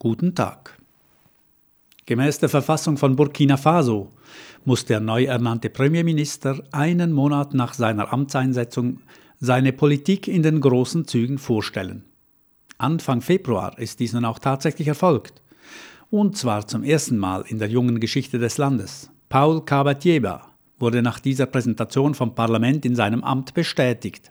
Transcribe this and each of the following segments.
Guten Tag. Gemäß der Verfassung von Burkina Faso muss der neu ernannte Premierminister einen Monat nach seiner Amtseinsetzung seine Politik in den großen Zügen vorstellen. Anfang Februar ist dies nun auch tatsächlich erfolgt. Und zwar zum ersten Mal in der jungen Geschichte des Landes. Paul Kabatieba wurde nach dieser Präsentation vom Parlament in seinem Amt bestätigt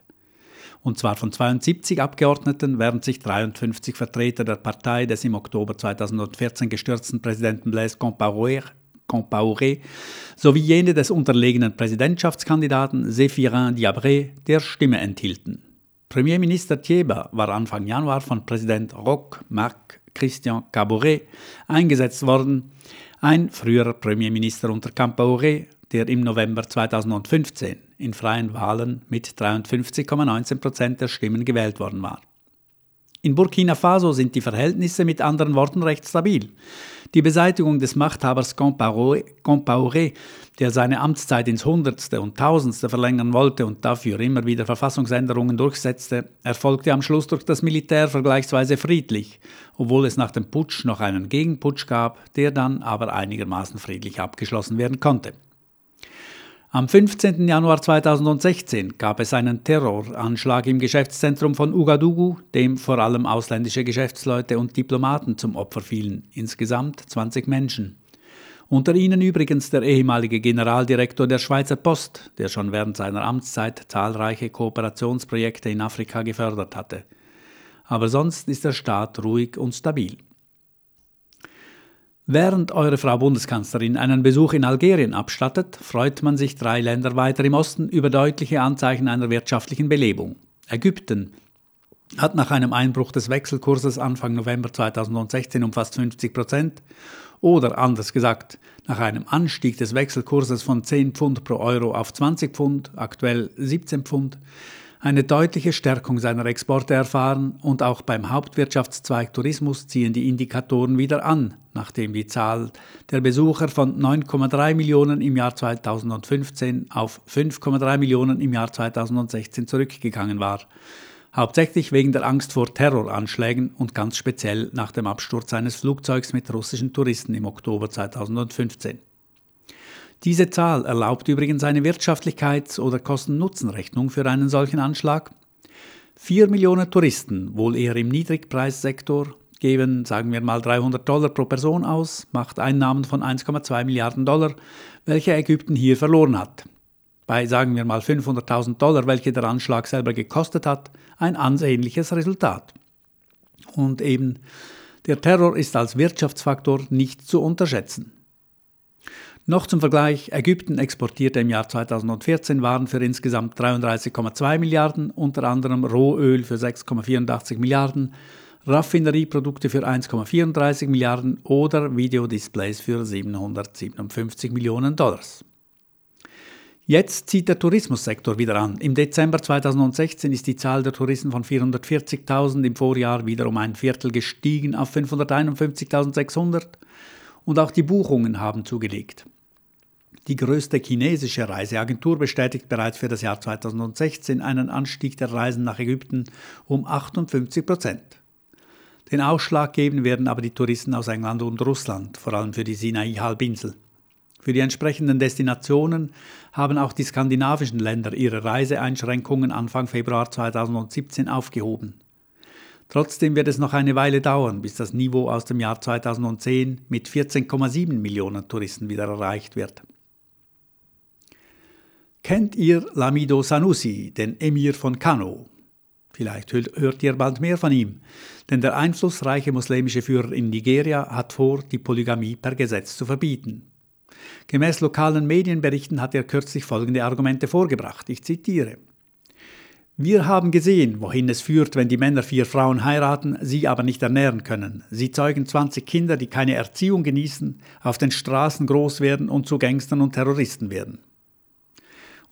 und zwar von 72 Abgeordneten, während sich 53 Vertreter der Partei des im Oktober 2014 gestürzten Präsidenten Blaise Compaoré Compaoré sowie jene des unterlegenen Präsidentschaftskandidaten Zéphirin Diabré der Stimme enthielten. Premierminister Thieba war Anfang Januar von Präsident Roch Marc Christian Caboret eingesetzt worden, ein früherer Premierminister unter Compaoré, der im November 2015 in freien Wahlen mit 53,19 Prozent der Stimmen gewählt worden war. In Burkina Faso sind die Verhältnisse mit anderen Worten recht stabil. Die Beseitigung des Machthabers Compaoré, der seine Amtszeit ins Hundertste und Tausendste verlängern wollte und dafür immer wieder Verfassungsänderungen durchsetzte, erfolgte am Schluss durch das Militär vergleichsweise friedlich, obwohl es nach dem Putsch noch einen Gegenputsch gab, der dann aber einigermaßen friedlich abgeschlossen werden konnte. Am 15. Januar 2016 gab es einen Terroranschlag im Geschäftszentrum von Ouagadougou, dem vor allem ausländische Geschäftsleute und Diplomaten zum Opfer fielen, insgesamt 20 Menschen. Unter ihnen übrigens der ehemalige Generaldirektor der Schweizer Post, der schon während seiner Amtszeit zahlreiche Kooperationsprojekte in Afrika gefördert hatte. Aber sonst ist der Staat ruhig und stabil. Während eure Frau Bundeskanzlerin einen Besuch in Algerien abstattet, freut man sich drei Länder weiter im Osten über deutliche Anzeichen einer wirtschaftlichen Belebung. Ägypten hat nach einem Einbruch des Wechselkurses Anfang November 2016 um fast 50 Prozent oder anders gesagt, nach einem Anstieg des Wechselkurses von 10 Pfund pro Euro auf 20 Pfund, aktuell 17 Pfund, eine deutliche Stärkung seiner Exporte erfahren und auch beim Hauptwirtschaftszweig Tourismus ziehen die Indikatoren wieder an, nachdem die Zahl der Besucher von 9,3 Millionen im Jahr 2015 auf 5,3 Millionen im Jahr 2016 zurückgegangen war. Hauptsächlich wegen der Angst vor Terroranschlägen und ganz speziell nach dem Absturz eines Flugzeugs mit russischen Touristen im Oktober 2015. Diese Zahl erlaubt übrigens eine Wirtschaftlichkeits- oder Kosten-Nutzen-Rechnung für einen solchen Anschlag. 4 Millionen Touristen, wohl eher im Niedrigpreissektor, geben, sagen wir mal, 300 Dollar pro Person aus, macht Einnahmen von 1,2 Milliarden Dollar, welche Ägypten hier verloren hat. Bei, sagen wir mal, 500.000 Dollar, welche der Anschlag selber gekostet hat, ein ansehnliches Resultat. Und eben, der Terror ist als Wirtschaftsfaktor nicht zu unterschätzen. Noch zum Vergleich, Ägypten exportierte im Jahr 2014 Waren für insgesamt 33,2 Milliarden, unter anderem Rohöl für 6,84 Milliarden, Raffinerieprodukte für 1,34 Milliarden oder Videodisplays für 757 Millionen Dollars. Jetzt zieht der Tourismussektor wieder an. Im Dezember 2016 ist die Zahl der Touristen von 440.000 im Vorjahr wieder um ein Viertel gestiegen auf 551.600 und auch die Buchungen haben zugelegt. Die größte chinesische Reiseagentur bestätigt bereits für das Jahr 2016 einen Anstieg der Reisen nach Ägypten um 58 Prozent. Den Ausschlag geben werden aber die Touristen aus England und Russland, vor allem für die Sinai-Halbinsel. Für die entsprechenden Destinationen haben auch die skandinavischen Länder ihre Reiseeinschränkungen Anfang Februar 2017 aufgehoben. Trotzdem wird es noch eine Weile dauern, bis das Niveau aus dem Jahr 2010 mit 14,7 Millionen Touristen wieder erreicht wird. Kennt ihr Lamido Sanusi, den Emir von Kano? Vielleicht hört ihr bald mehr von ihm, denn der einflussreiche muslimische Führer in Nigeria hat vor, die Polygamie per Gesetz zu verbieten. Gemäß lokalen Medienberichten hat er kürzlich folgende Argumente vorgebracht. Ich zitiere. Wir haben gesehen, wohin es führt, wenn die Männer vier Frauen heiraten, sie aber nicht ernähren können. Sie zeugen 20 Kinder, die keine Erziehung genießen, auf den Straßen groß werden und zu Gangstern und Terroristen werden.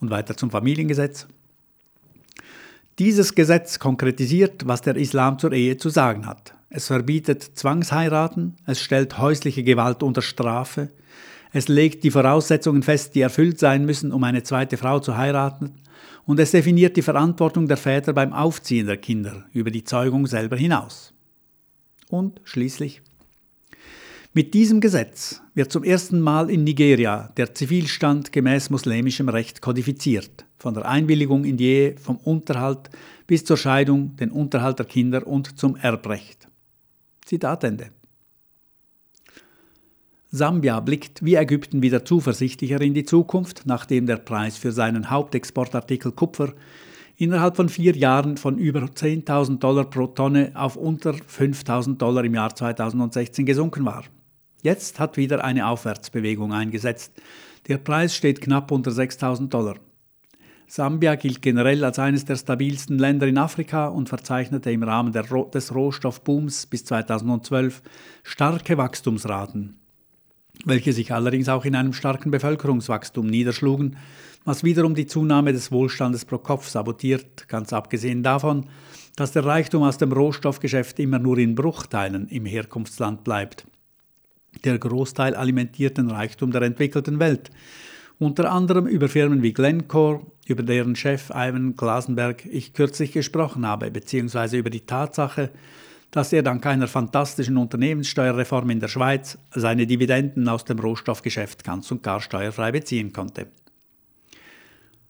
Und weiter zum Familiengesetz. Dieses Gesetz konkretisiert, was der Islam zur Ehe zu sagen hat. Es verbietet Zwangsheiraten, es stellt häusliche Gewalt unter Strafe, es legt die Voraussetzungen fest, die erfüllt sein müssen, um eine zweite Frau zu heiraten, und es definiert die Verantwortung der Väter beim Aufziehen der Kinder über die Zeugung selber hinaus. Und schließlich Mit diesem Gesetz wird zum ersten Mal in Nigeria der Zivilstand gemäß muslimischem Recht kodifiziert, von der Einwilligung in die Ehe, vom Unterhalt bis zur Scheidung, den Unterhalt der Kinder und zum Erbrecht. Zitat Ende. Sambia blickt wie Ägypten wieder zuversichtlicher in die Zukunft, nachdem der Preis für seinen Hauptexportartikel Kupfer innerhalb von vier Jahren von über 10.000 Dollar pro Tonne auf unter 5.000 Dollar im Jahr 2016 gesunken war. Jetzt hat wieder eine Aufwärtsbewegung eingesetzt. Der Preis steht knapp unter 6.000 Dollar. Sambia gilt generell als eines der stabilsten Länder in Afrika und verzeichnete im Rahmen des Rohstoffbooms bis 2012 starke Wachstumsraten welche sich allerdings auch in einem starken Bevölkerungswachstum niederschlugen, was wiederum die Zunahme des Wohlstandes pro Kopf sabotiert, ganz abgesehen davon, dass der Reichtum aus dem Rohstoffgeschäft immer nur in Bruchteilen im Herkunftsland bleibt. Der Großteil alimentiert den Reichtum der entwickelten Welt, unter anderem über Firmen wie Glencore, über deren Chef Ivan Glasenberg ich kürzlich gesprochen habe, beziehungsweise über die Tatsache, dass er dank einer fantastischen Unternehmenssteuerreform in der Schweiz seine Dividenden aus dem Rohstoffgeschäft ganz und gar steuerfrei beziehen konnte.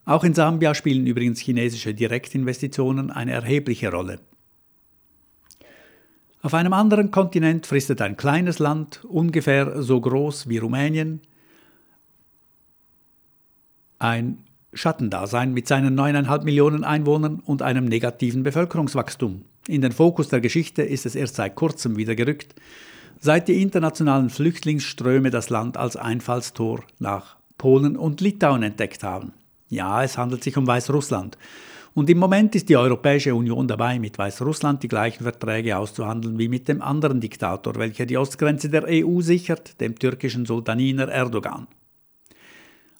Auch in Sambia spielen übrigens chinesische Direktinvestitionen eine erhebliche Rolle. Auf einem anderen Kontinent fristet ein kleines Land, ungefähr so groß wie Rumänien, ein Schattendasein mit seinen 9,5 Millionen Einwohnern und einem negativen Bevölkerungswachstum. In den Fokus der Geschichte ist es erst seit kurzem wieder gerückt, seit die internationalen Flüchtlingsströme das Land als Einfallstor nach Polen und Litauen entdeckt haben. Ja, es handelt sich um Weißrussland. Und im Moment ist die Europäische Union dabei, mit Weißrussland die gleichen Verträge auszuhandeln wie mit dem anderen Diktator, welcher die Ostgrenze der EU sichert, dem türkischen Sultaniner Erdogan.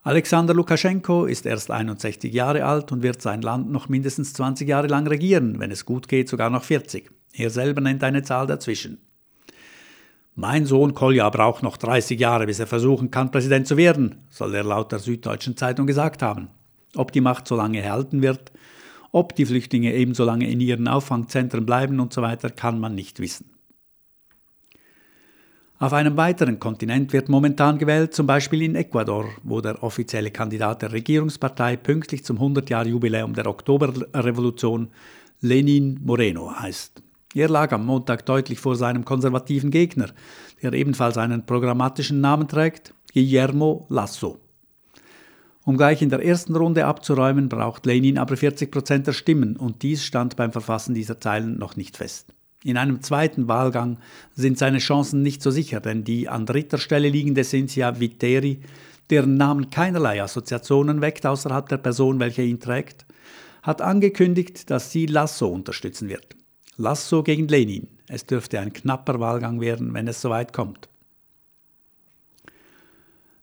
Alexander Lukaschenko ist erst 61 Jahre alt und wird sein Land noch mindestens 20 Jahre lang regieren, wenn es gut geht sogar noch 40. Er selber nennt eine Zahl dazwischen. Mein Sohn Kolja braucht noch 30 Jahre, bis er versuchen kann, Präsident zu werden, soll er laut der Süddeutschen Zeitung gesagt haben. Ob die Macht so lange erhalten wird, ob die Flüchtlinge ebenso lange in ihren Auffangzentren bleiben und so weiter, kann man nicht wissen. Auf einem weiteren Kontinent wird momentan gewählt, zum Beispiel in Ecuador, wo der offizielle Kandidat der Regierungspartei pünktlich zum 100-Jahr-Jubiläum der Oktoberrevolution Lenin Moreno heißt. Er lag am Montag deutlich vor seinem konservativen Gegner, der ebenfalls einen programmatischen Namen trägt, Guillermo Lasso. Um gleich in der ersten Runde abzuräumen, braucht Lenin aber 40 Prozent der Stimmen und dies stand beim Verfassen dieser Zeilen noch nicht fest. In einem zweiten Wahlgang sind seine Chancen nicht so sicher, denn die an dritter Stelle liegende Cynthia Viteri, deren Namen keinerlei Assoziationen weckt außerhalb der Person, welche ihn trägt, hat angekündigt, dass sie Lasso unterstützen wird. Lasso gegen Lenin. Es dürfte ein knapper Wahlgang werden, wenn es soweit kommt.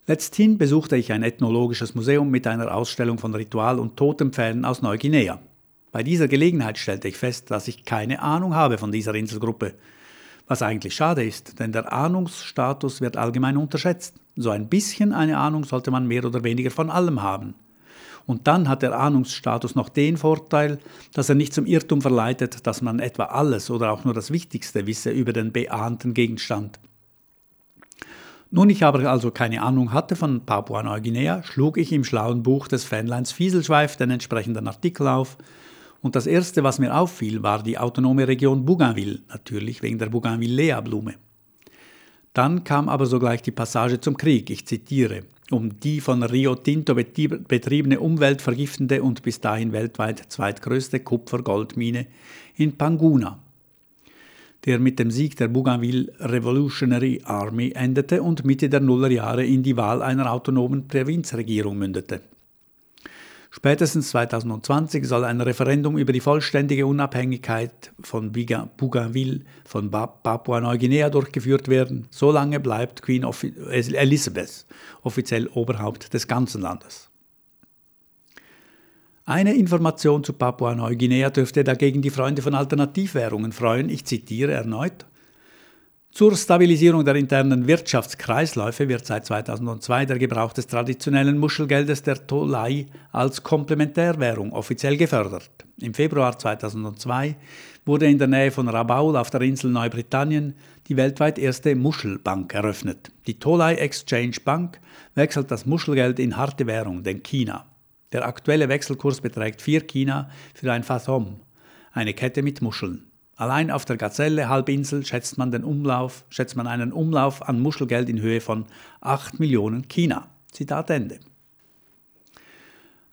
Letzthin besuchte ich ein ethnologisches Museum mit einer Ausstellung von Ritual- und Totempfählen aus Neuguinea. Bei dieser Gelegenheit stellte ich fest, dass ich keine Ahnung habe von dieser Inselgruppe. Was eigentlich schade ist, denn der Ahnungsstatus wird allgemein unterschätzt. So ein bisschen eine Ahnung sollte man mehr oder weniger von allem haben. Und dann hat der Ahnungsstatus noch den Vorteil, dass er nicht zum Irrtum verleitet, dass man etwa alles oder auch nur das Wichtigste wisse über den beahnten Gegenstand. Nun ich aber also keine Ahnung hatte von Papua-Neuguinea, schlug ich im schlauen Buch des Fanleins Fieselschweif den entsprechenden Artikel auf, und das Erste, was mir auffiel, war die autonome Region Bougainville, natürlich wegen der Bougainvillea-Blume. Dann kam aber sogleich die Passage zum Krieg, ich zitiere, um die von Rio Tinto betriebene umweltvergiftende und bis dahin weltweit zweitgrößte Kupfer-Goldmine in Panguna, der mit dem Sieg der Bougainville Revolutionary Army endete und Mitte der Nullerjahre in die Wahl einer autonomen Provinzregierung mündete. Spätestens 2020 soll ein Referendum über die vollständige Unabhängigkeit von Bougainville von Papua-Neuguinea durchgeführt werden. Solange bleibt Queen Elizabeth offiziell Oberhaupt des ganzen Landes. Eine Information zu Papua-Neuguinea dürfte dagegen die Freunde von Alternativwährungen freuen. Ich zitiere erneut. Zur Stabilisierung der internen Wirtschaftskreisläufe wird seit 2002 der Gebrauch des traditionellen Muschelgeldes der Tolai als Komplementärwährung offiziell gefördert. Im Februar 2002 wurde in der Nähe von Rabaul auf der Insel Neubritannien die weltweit erste Muschelbank eröffnet. Die Tolai Exchange Bank wechselt das Muschelgeld in harte Währung, den China. Der aktuelle Wechselkurs beträgt 4 China für ein Fathom, eine Kette mit Muscheln. Allein auf der Gazelle-Halbinsel schätzt man, den Umlauf, schätzt man einen Umlauf an Muschelgeld in Höhe von 8 Millionen China. Zitat Ende.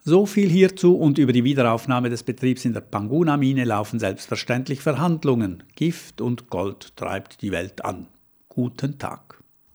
So viel hierzu und über die Wiederaufnahme des Betriebs in der Panguna-Mine laufen selbstverständlich Verhandlungen. Gift und Gold treibt die Welt an. Guten Tag.